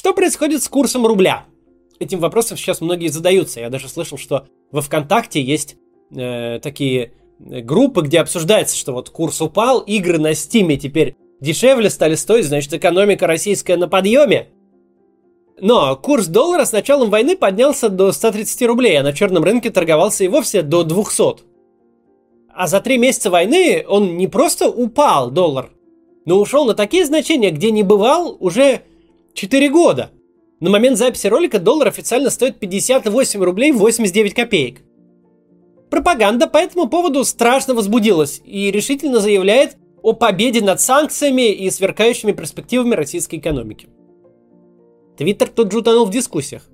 Что происходит с курсом рубля? Этим вопросом сейчас многие задаются. Я даже слышал, что во ВКонтакте есть э, такие группы, где обсуждается, что вот курс упал, игры на Стиме теперь дешевле стали стоить, значит, экономика российская на подъеме. Но курс доллара с началом войны поднялся до 130 рублей, а на черном рынке торговался и вовсе до 200. А за три месяца войны он не просто упал, доллар, но ушел на такие значения, где не бывал уже 4 года. На момент записи ролика доллар официально стоит 58 рублей 89 копеек. Пропаганда по этому поводу страшно возбудилась и решительно заявляет о победе над санкциями и сверкающими перспективами российской экономики. Твиттер тут же утонул в дискуссиях.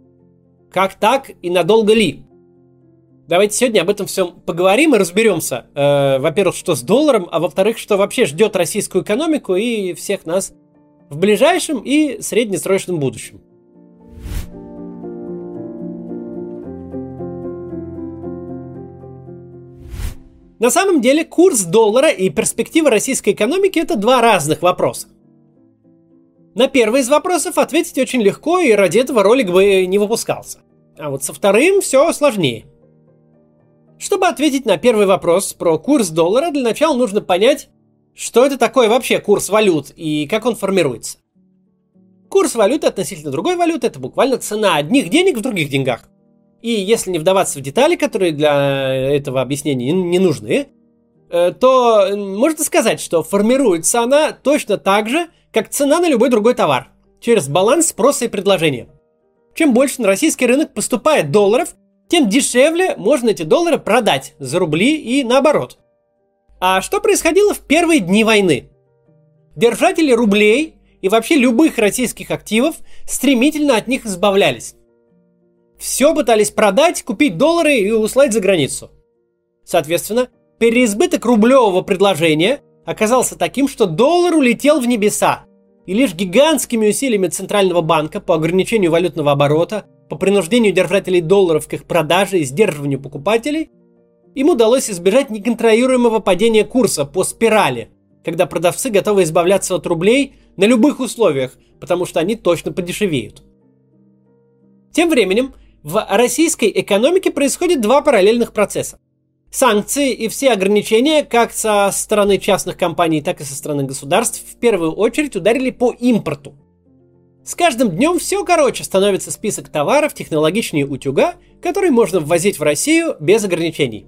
Как так и надолго ли? Давайте сегодня об этом всем поговорим и разберемся. Э, во-первых, что с долларом, а во-вторых, что вообще ждет российскую экономику и всех нас в ближайшем и среднесрочном будущем. На самом деле курс доллара и перспективы российской экономики это два разных вопроса. На первый из вопросов ответить очень легко, и ради этого ролик бы не выпускался. А вот со вторым все сложнее. Чтобы ответить на первый вопрос про курс доллара, для начала нужно понять, что это такое вообще курс валют и как он формируется. Курс валюты относительно другой валюты – это буквально цена одних денег в других деньгах. И если не вдаваться в детали, которые для этого объяснения не нужны, э, то можно сказать, что формируется она точно так же, как цена на любой другой товар, через баланс спроса и предложения. Чем больше на российский рынок поступает долларов, тем дешевле можно эти доллары продать за рубли и наоборот. А что происходило в первые дни войны? Держатели рублей и вообще любых российских активов стремительно от них избавлялись. Все пытались продать, купить доллары и услать за границу. Соответственно, переизбыток рублевого предложения оказался таким, что доллар улетел в небеса. И лишь гигантскими усилиями Центрального банка по ограничению валютного оборота, по принуждению держателей долларов к их продаже и сдерживанию покупателей, им удалось избежать неконтролируемого падения курса по спирали, когда продавцы готовы избавляться от рублей на любых условиях, потому что они точно подешевеют. Тем временем в российской экономике происходит два параллельных процесса. Санкции и все ограничения, как со стороны частных компаний, так и со стороны государств, в первую очередь ударили по импорту. С каждым днем все короче становится список товаров технологичнее утюга, который можно ввозить в Россию без ограничений.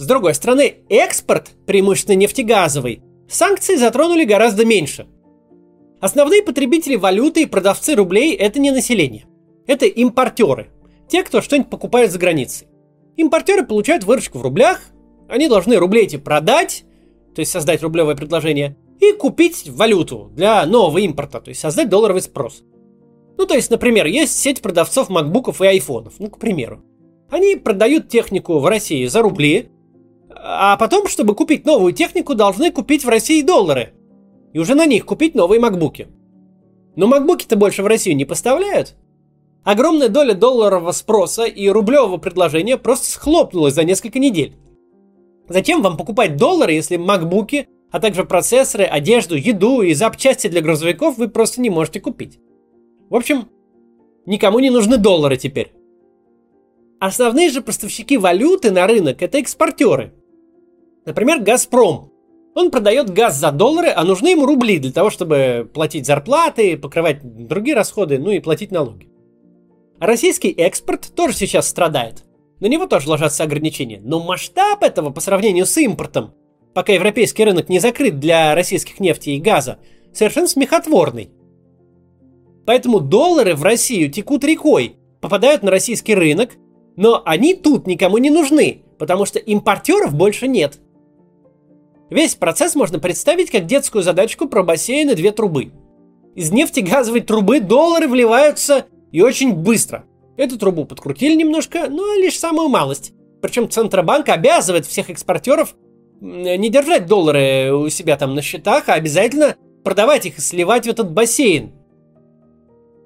С другой стороны, экспорт, преимущественно нефтегазовый, санкции затронули гораздо меньше. Основные потребители валюты и продавцы рублей – это не население. Это импортеры, те, кто что-нибудь покупает за границей. Импортеры получают выручку в рублях, они должны рубли эти продать, то есть создать рублевое предложение, и купить валюту для нового импорта, то есть создать долларовый спрос. Ну, то есть, например, есть сеть продавцов макбуков и айфонов, ну, к примеру. Они продают технику в России за рубли, а потом, чтобы купить новую технику, должны купить в России доллары. И уже на них купить новые макбуки. Но макбуки-то больше в Россию не поставляют, Огромная доля долларового спроса и рублевого предложения просто схлопнулась за несколько недель. Зачем вам покупать доллары, если макбуки, а также процессоры, одежду, еду и запчасти для грузовиков вы просто не можете купить? В общем, никому не нужны доллары теперь. Основные же поставщики валюты на рынок – это экспортеры. Например, «Газпром». Он продает газ за доллары, а нужны ему рубли для того, чтобы платить зарплаты, покрывать другие расходы, ну и платить налоги. Российский экспорт тоже сейчас страдает. На него тоже ложатся ограничения. Но масштаб этого по сравнению с импортом, пока европейский рынок не закрыт для российских нефти и газа, совершенно смехотворный. Поэтому доллары в Россию текут рекой, попадают на российский рынок, но они тут никому не нужны, потому что импортеров больше нет. Весь процесс можно представить как детскую задачку про бассейн и две трубы. Из нефтегазовой трубы доллары вливаются и очень быстро. Эту трубу подкрутили немножко, но лишь самую малость. Причем Центробанк обязывает всех экспортеров не держать доллары у себя там на счетах, а обязательно продавать их и сливать в этот бассейн.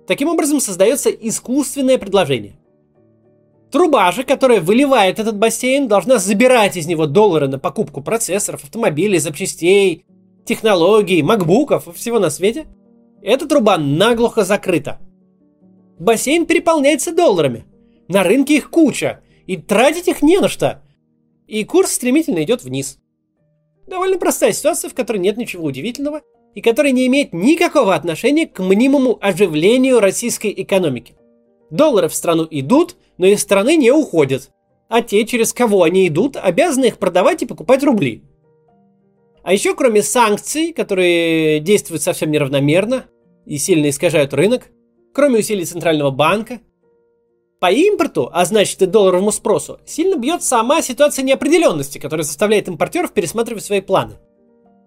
Таким образом создается искусственное предложение. Труба же, которая выливает этот бассейн, должна забирать из него доллары на покупку процессоров, автомобилей, запчастей, технологий, макбуков и всего на свете. Эта труба наглухо закрыта – Бассейн переполняется долларами. На рынке их куча, и тратить их не на что. И курс стремительно идет вниз. Довольно простая ситуация, в которой нет ничего удивительного, и которая не имеет никакого отношения к мнимому оживлению российской экономики. Доллары в страну идут, но из страны не уходят. А те, через кого они идут, обязаны их продавать и покупать рубли. А еще, кроме санкций, которые действуют совсем неравномерно и сильно искажают рынок, кроме усилий Центрального банка, по импорту, а значит и долларовому спросу, сильно бьет сама ситуация неопределенности, которая заставляет импортеров пересматривать свои планы.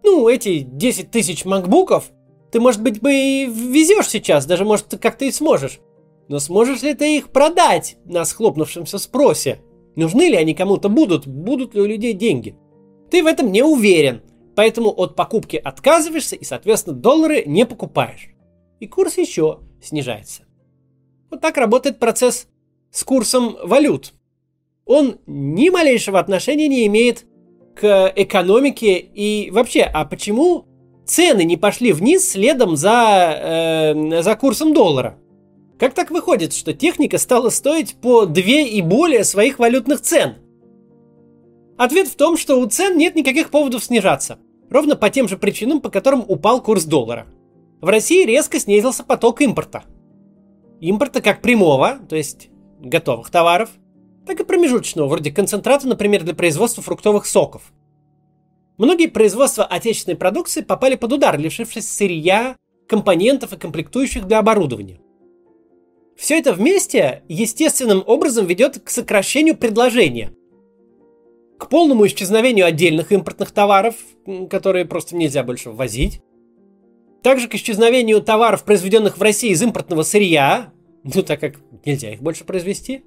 Ну, эти 10 тысяч макбуков, ты, может быть, бы и везешь сейчас, даже, может, как-то и сможешь. Но сможешь ли ты их продать на схлопнувшемся спросе? Нужны ли они кому-то будут? Будут ли у людей деньги? Ты в этом не уверен, поэтому от покупки отказываешься и, соответственно, доллары не покупаешь. И курс еще снижается. Вот так работает процесс с курсом валют. Он ни малейшего отношения не имеет к экономике и вообще, а почему цены не пошли вниз следом за, э, за курсом доллара? Как так выходит, что техника стала стоить по две и более своих валютных цен? Ответ в том, что у цен нет никаких поводов снижаться. Ровно по тем же причинам, по которым упал курс доллара. В России резко снизился поток импорта. Импорта как прямого, то есть готовых товаров, так и промежуточного, вроде концентрата, например, для производства фруктовых соков. Многие производства отечественной продукции попали под удар, лишившись сырья, компонентов и комплектующих для оборудования. Все это вместе естественным образом ведет к сокращению предложения, к полному исчезновению отдельных импортных товаров, которые просто нельзя больше ввозить, также к исчезновению товаров, произведенных в России из импортного сырья, ну так как нельзя их больше произвести.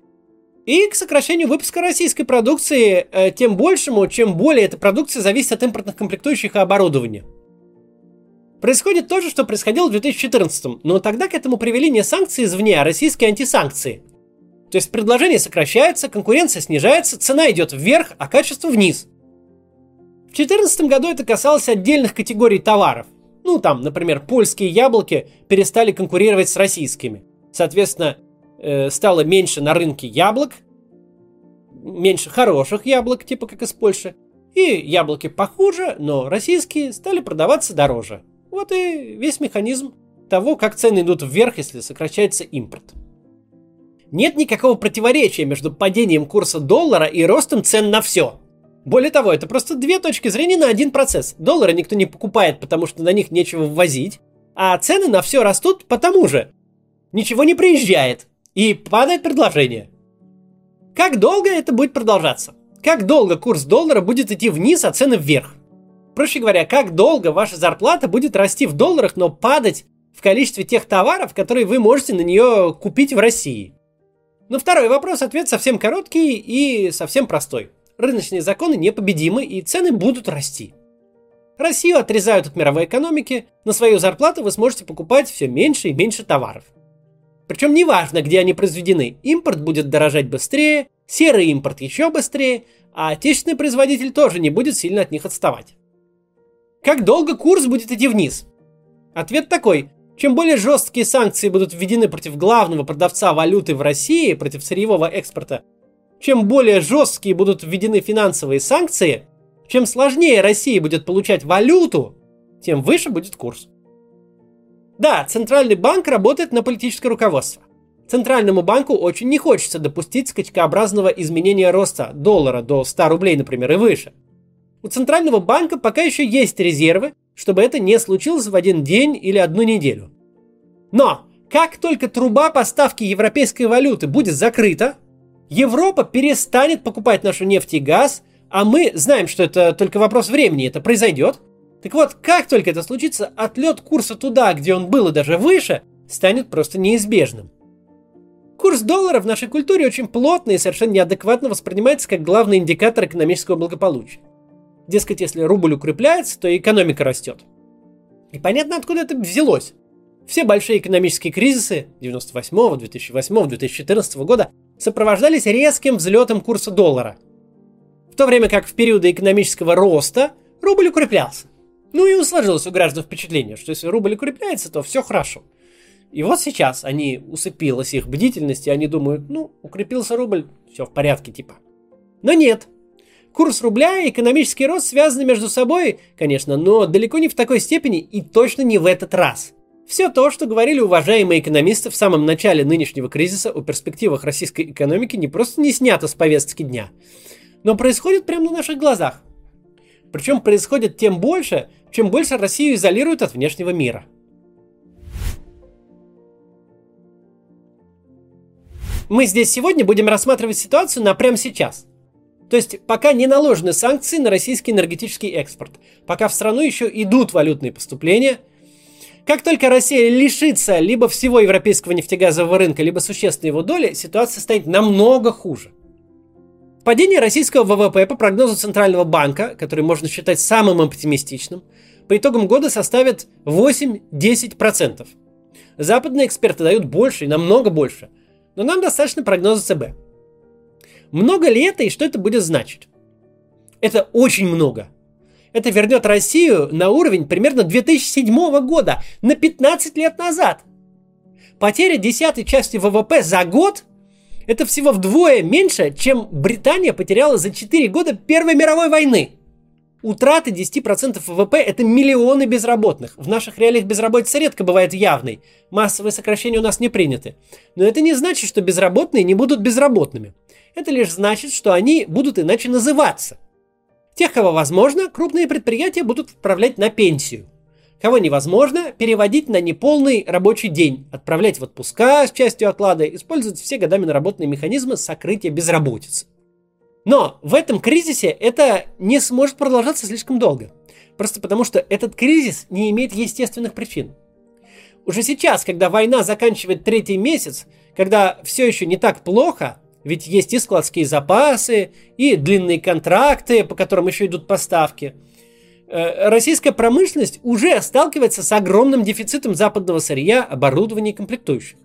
И к сокращению выпуска российской продукции, э, тем большему, чем более эта продукция зависит от импортных комплектующих и оборудования. Происходит то же, что происходило в 2014, но тогда к этому привели не санкции извне, а российские антисанкции. То есть предложение сокращается, конкуренция снижается, цена идет вверх, а качество вниз. В 2014 году это касалось отдельных категорий товаров. Ну, там, например, польские яблоки перестали конкурировать с российскими. Соответственно, э, стало меньше на рынке яблок, меньше хороших яблок, типа как из Польши, и яблоки похуже, но российские стали продаваться дороже. Вот и весь механизм того, как цены идут вверх, если сокращается импорт. Нет никакого противоречия между падением курса доллара и ростом цен на все. Более того, это просто две точки зрения на один процесс. Доллары никто не покупает, потому что на них нечего ввозить, а цены на все растут потому же, ничего не приезжает, и падает предложение. Как долго это будет продолжаться? Как долго курс доллара будет идти вниз, а цены вверх? Проще говоря, как долго ваша зарплата будет расти в долларах, но падать в количестве тех товаров, которые вы можете на нее купить в России? Но второй вопрос, ответ совсем короткий и совсем простой. Рыночные законы непобедимы и цены будут расти. Россию отрезают от мировой экономики, на свою зарплату вы сможете покупать все меньше и меньше товаров – причем неважно, где они произведены, импорт будет дорожать быстрее, серый импорт еще быстрее, а отечественный производитель тоже не будет сильно от них отставать. Как долго курс будет идти вниз? Ответ такой. Чем более жесткие санкции будут введены против главного продавца валюты в России, против сырьевого экспорта, чем более жесткие будут введены финансовые санкции, чем сложнее России будет получать валюту, тем выше будет курс. Да, Центральный банк работает на политическое руководство. Центральному банку очень не хочется допустить скачкообразного изменения роста доллара до 100 рублей, например, и выше. У Центрального банка пока еще есть резервы, чтобы это не случилось в один день или одну неделю. Но как только труба поставки европейской валюты будет закрыта, Европа перестанет покупать нашу нефть и газ, а мы знаем, что это только вопрос времени, это произойдет, так вот, как только это случится, отлет курса туда, где он был и даже выше, станет просто неизбежным. Курс доллара в нашей культуре очень плотно и совершенно неадекватно воспринимается как главный индикатор экономического благополучия. Дескать, если рубль укрепляется, то экономика растет. И понятно, откуда это взялось. Все большие экономические кризисы 98, 2008, 2014 года сопровождались резким взлетом курса доллара. В то время как в периоды экономического роста рубль укреплялся. Ну и сложилось у граждан впечатление, что если рубль укрепляется, то все хорошо. И вот сейчас они усыпилась их бдительность, и они думают, ну, укрепился рубль, все в порядке типа. Но нет. Курс рубля и экономический рост связаны между собой, конечно, но далеко не в такой степени и точно не в этот раз. Все то, что говорили уважаемые экономисты в самом начале нынешнего кризиса о перспективах российской экономики, не просто не снято с повестки дня, но происходит прямо на наших глазах. Причем происходит тем больше, чем больше Россию изолируют от внешнего мира – мы здесь сегодня будем рассматривать ситуацию на прямо сейчас. То есть пока не наложены санкции на российский энергетический экспорт, пока в страну еще идут валютные поступления, как только Россия лишится либо всего европейского нефтегазового рынка, либо существенной его доли, ситуация станет намного хуже. Падение российского ВВП по прогнозу Центрального банка, который можно считать самым оптимистичным, по итогам года составит 8-10%. Западные эксперты дают больше и намного больше – но нам достаточно прогноза ЦБ. Много ли это и что это будет значить? Это очень много. Это вернет Россию на уровень примерно 2007 года, на 15 лет назад. Потеря десятой части ВВП за год – это всего вдвое меньше, чем Британия потеряла за 4 года Первой мировой войны. Утраты 10% ВВП – это миллионы безработных. В наших реалиях безработица редко бывает явной. Массовые сокращения у нас не приняты. Но это не значит, что безработные не будут безработными. Это лишь значит, что они будут иначе называться. Тех, кого возможно, крупные предприятия будут отправлять на пенсию. Кого невозможно, переводить на неполный рабочий день, отправлять в отпуска с частью оклада, использовать все годами наработанные механизмы сокрытия безработицы. Но в этом кризисе это не сможет продолжаться слишком долго. Просто потому, что этот кризис не имеет естественных причин. Уже сейчас, когда война заканчивает третий месяц, когда все еще не так плохо, ведь есть и складские запасы, и длинные контракты, по которым еще идут поставки, э, российская промышленность уже сталкивается с огромным дефицитом западного сырья, оборудования и комплектующих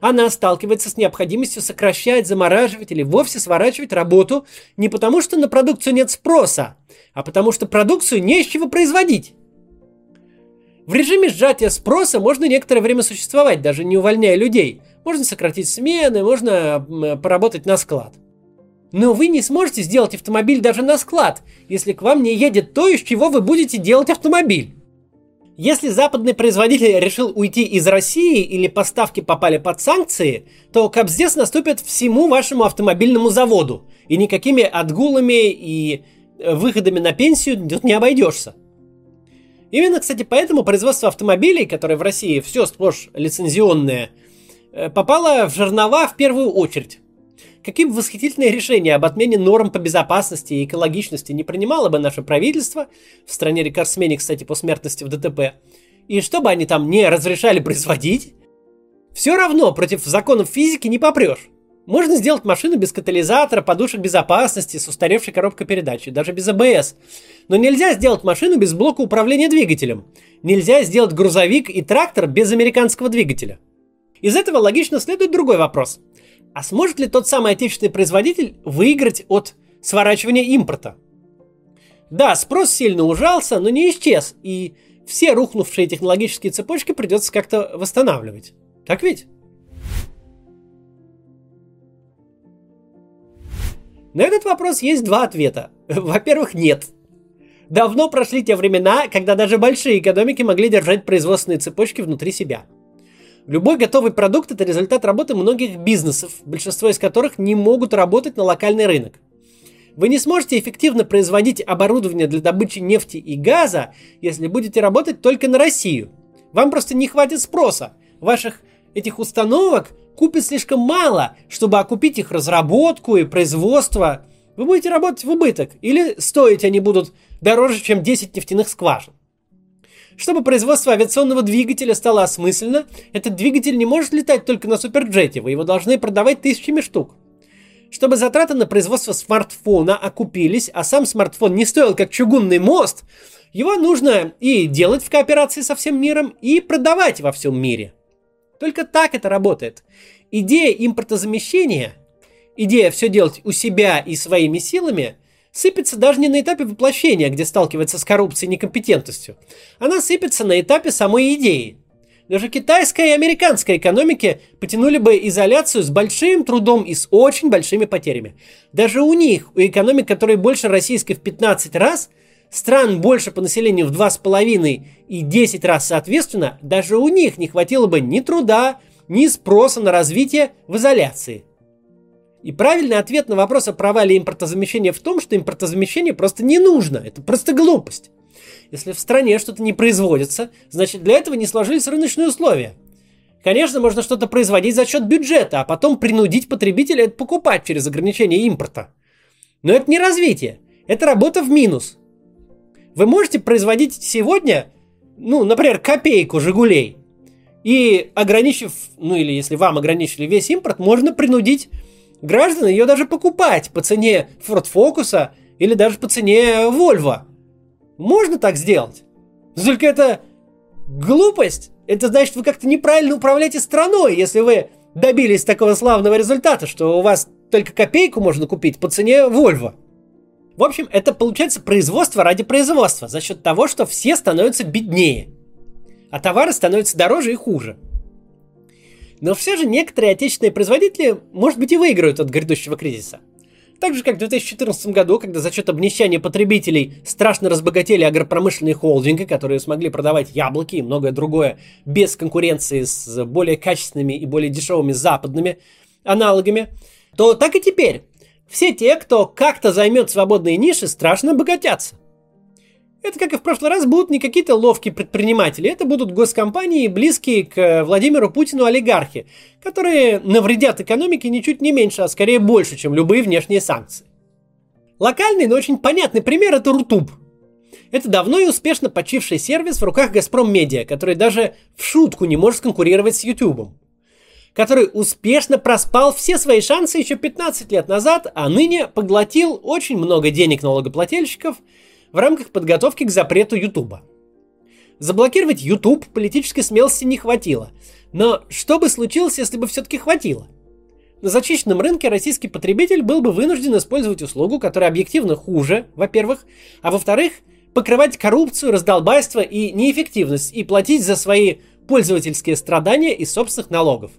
она сталкивается с необходимостью сокращать, замораживать или вовсе сворачивать работу не потому, что на продукцию нет спроса, а потому что продукцию не из чего производить. В режиме сжатия спроса можно некоторое время существовать, даже не увольняя людей. Можно сократить смены, можно поработать на склад. Но вы не сможете сделать автомобиль даже на склад, если к вам не едет то, из чего вы будете делать автомобиль. Если западный производитель решил уйти из России или поставки попали под санкции, то капздец наступит всему вашему автомобильному заводу. И никакими отгулами и э, выходами на пенсию тут не обойдешься. Именно, кстати, поэтому производство автомобилей, которое в России все сплошь лицензионное, э, попало в жернова в первую очередь. Каким восхитительное решение об отмене норм по безопасности и экологичности не принимало бы наше правительство, в стране рекордсмене, кстати, по смертности в ДТП, и что бы они там не разрешали производить, все равно против законов физики не попрешь. Можно сделать машину без катализатора, подушек безопасности, с устаревшей коробкой передачи, даже без АБС. Но нельзя сделать машину без блока управления двигателем. Нельзя сделать грузовик и трактор без американского двигателя. Из этого логично следует другой вопрос. А сможет ли тот самый отечественный производитель выиграть от сворачивания импорта? Да, спрос сильно ужался, но не исчез, и все рухнувшие технологические цепочки придется как-то восстанавливать. Так ведь? На этот вопрос есть два ответа. Во-первых, нет. Давно прошли те времена, когда даже большие экономики могли держать производственные цепочки внутри себя – Любой готовый продукт – это результат работы многих бизнесов, большинство из которых не могут работать на локальный рынок. Вы не сможете эффективно производить оборудование для добычи нефти и газа, если будете работать только на Россию. Вам просто не хватит спроса. Ваших этих установок купит слишком мало, чтобы окупить их разработку и производство. Вы будете работать в убыток, или стоить они будут дороже, чем 10 нефтяных скважин. Чтобы производство авиационного двигателя стало осмысленно, этот двигатель не может летать только на суперджете, вы его должны продавать тысячами штук. Чтобы затраты на производство смартфона окупились, а сам смартфон не стоил как чугунный мост, его нужно и делать в кооперации со всем миром, и продавать во всем мире. Только так это работает. Идея импортозамещения, идея все делать у себя и своими силами – сыпется даже не на этапе воплощения, где сталкивается с коррупцией и некомпетентностью. Она сыпется на этапе самой идеи. Даже китайская и американская экономики потянули бы изоляцию с большим трудом и с очень большими потерями. Даже у них, у экономик, которые больше российской в 15 раз, стран больше по населению в 2,5 и 10 раз соответственно, даже у них не хватило бы ни труда, ни спроса на развитие в изоляции. И правильный ответ на вопрос о провале импортозамещения в том, что импортозамещение просто не нужно. Это просто глупость. Если в стране что-то не производится, значит для этого не сложились рыночные условия. Конечно, можно что-то производить за счет бюджета, а потом принудить потребителя это покупать через ограничение импорта. Но это не развитие, это работа в минус. Вы можете производить сегодня, ну, например, копейку «Жигулей», и ограничив, ну или если вам ограничили весь импорт, можно принудить граждан ее даже покупать по цене Ford Focus или даже по цене Volvo. Можно так сделать. Только это глупость. Это значит, вы как-то неправильно управляете страной, если вы добились такого славного результата, что у вас только копейку можно купить по цене Volvo. В общем, это получается производство ради производства за счет того, что все становятся беднее, а товары становятся дороже и хуже. Но все же некоторые отечественные производители, может быть, и выиграют от грядущего кризиса – так же, как в 2014 году, когда за счет обнищания потребителей страшно разбогатели агропромышленные холдинги, которые смогли продавать яблоки и многое другое без конкуренции с более качественными и более дешевыми западными аналогами, то так и теперь. Все те, кто как-то займет свободные ниши, страшно обогатятся. Это, как и в прошлый раз, будут не какие-то ловкие предприниматели, это будут госкомпании, близкие к Владимиру Путину олигархи, которые навредят экономике ничуть не меньше, а скорее больше, чем любые внешние санкции. Локальный, но очень понятный пример – это Рутуб. Это давно и успешно почивший сервис в руках Газпром Медиа, который даже в шутку не может конкурировать с Ютубом. Который успешно проспал все свои шансы еще 15 лет назад, а ныне поглотил очень много денег налогоплательщиков – в рамках подготовки к запрету Ютуба. Заблокировать YouTube политической смелости не хватило. Но что бы случилось, если бы все-таки хватило? На зачищенном рынке российский потребитель был бы вынужден использовать услугу, которая объективно хуже, во-первых, а во-вторых, покрывать коррупцию, раздолбайство и неэффективность и платить за свои пользовательские страдания из собственных налогов.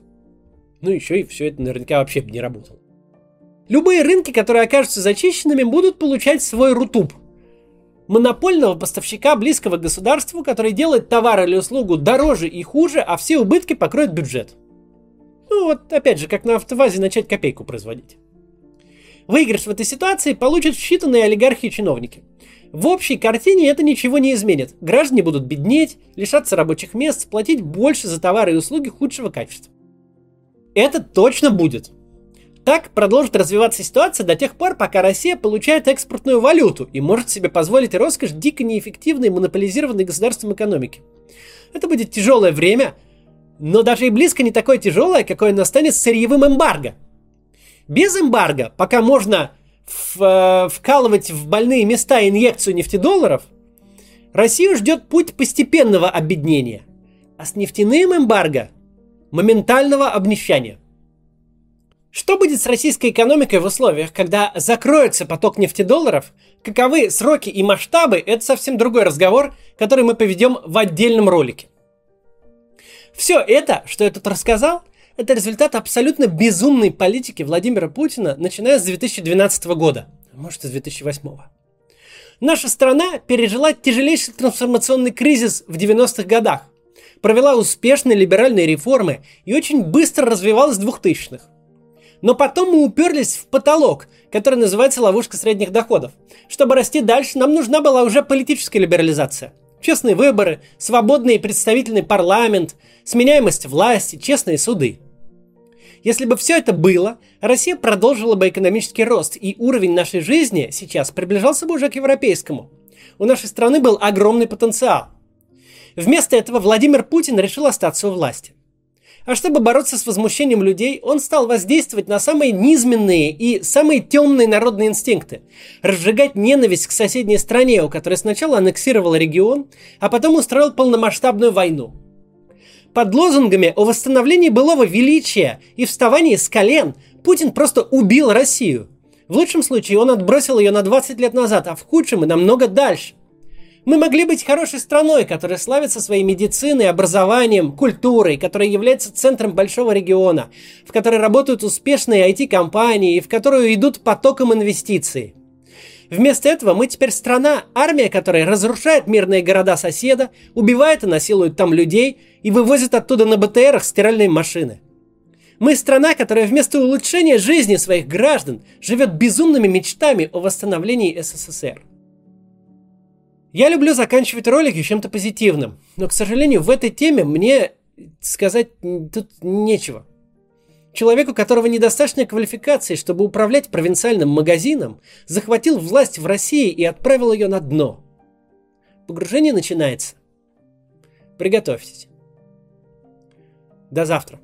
Ну еще и все это наверняка вообще бы не работало. Любые рынки, которые окажутся зачищенными, будут получать свой рутуб – монопольного поставщика близкого государству, который делает товар или услугу дороже и хуже, а все убытки покроет бюджет. Ну вот, опять же, как на автовазе начать копейку производить. Выигрыш в этой ситуации получат считанные олигархи и чиновники. В общей картине это ничего не изменит. Граждане будут беднеть, лишаться рабочих мест, платить больше за товары и услуги худшего качества. Это точно будет. Так продолжит развиваться ситуация до тех пор, пока Россия получает экспортную валюту и может себе позволить роскошь дико неэффективной монополизированной государством экономики. Это будет тяжелое время, но даже и близко не такое тяжелое, какое настанет с сырьевым эмбарго. Без эмбарго, пока можно в, э, вкалывать в больные места инъекцию нефтедолларов, Россию ждет путь постепенного обеднения. А с нефтяным эмбарго – моментального обнищания – что будет с российской экономикой в условиях, когда закроется поток нефтедолларов? Каковы сроки и масштабы – это совсем другой разговор, который мы поведем в отдельном ролике. Все это, что я тут рассказал, это результат абсолютно безумной политики Владимира Путина, начиная с 2012 года, а может и с 2008. Наша страна пережила тяжелейший трансформационный кризис в 90-х годах, провела успешные либеральные реформы и очень быстро развивалась в 2000-х. Но потом мы уперлись в потолок, который называется ловушка средних доходов. Чтобы расти дальше, нам нужна была уже политическая либерализация. Честные выборы, свободный и представительный парламент, сменяемость власти, честные суды. Если бы все это было, Россия продолжила бы экономический рост, и уровень нашей жизни сейчас приближался бы уже к европейскому. У нашей страны был огромный потенциал. Вместо этого Владимир Путин решил остаться у власти. А чтобы бороться с возмущением людей, он стал воздействовать на самые низменные и самые темные народные инстинкты. Разжигать ненависть к соседней стране, у которой сначала аннексировал регион, а потом устроил полномасштабную войну. Под лозунгами о восстановлении былого величия и вставании с колен Путин просто убил Россию. В лучшем случае он отбросил ее на 20 лет назад, а в худшем и намного дальше. Мы могли быть хорошей страной, которая славится своей медициной, образованием, культурой, которая является центром большого региона, в которой работают успешные IT-компании и в которую идут потоком инвестиций. Вместо этого мы теперь страна, армия которая разрушает мирные города соседа, убивает и насилует там людей и вывозит оттуда на БТРах стиральные машины. Мы страна, которая вместо улучшения жизни своих граждан живет безумными мечтами о восстановлении СССР. Я люблю заканчивать ролики чем-то позитивным, но, к сожалению, в этой теме мне сказать тут нечего. Человеку, у которого недостаточной квалификации, чтобы управлять провинциальным магазином, захватил власть в России и отправил ее на дно. Погружение начинается. Приготовьтесь. До завтра.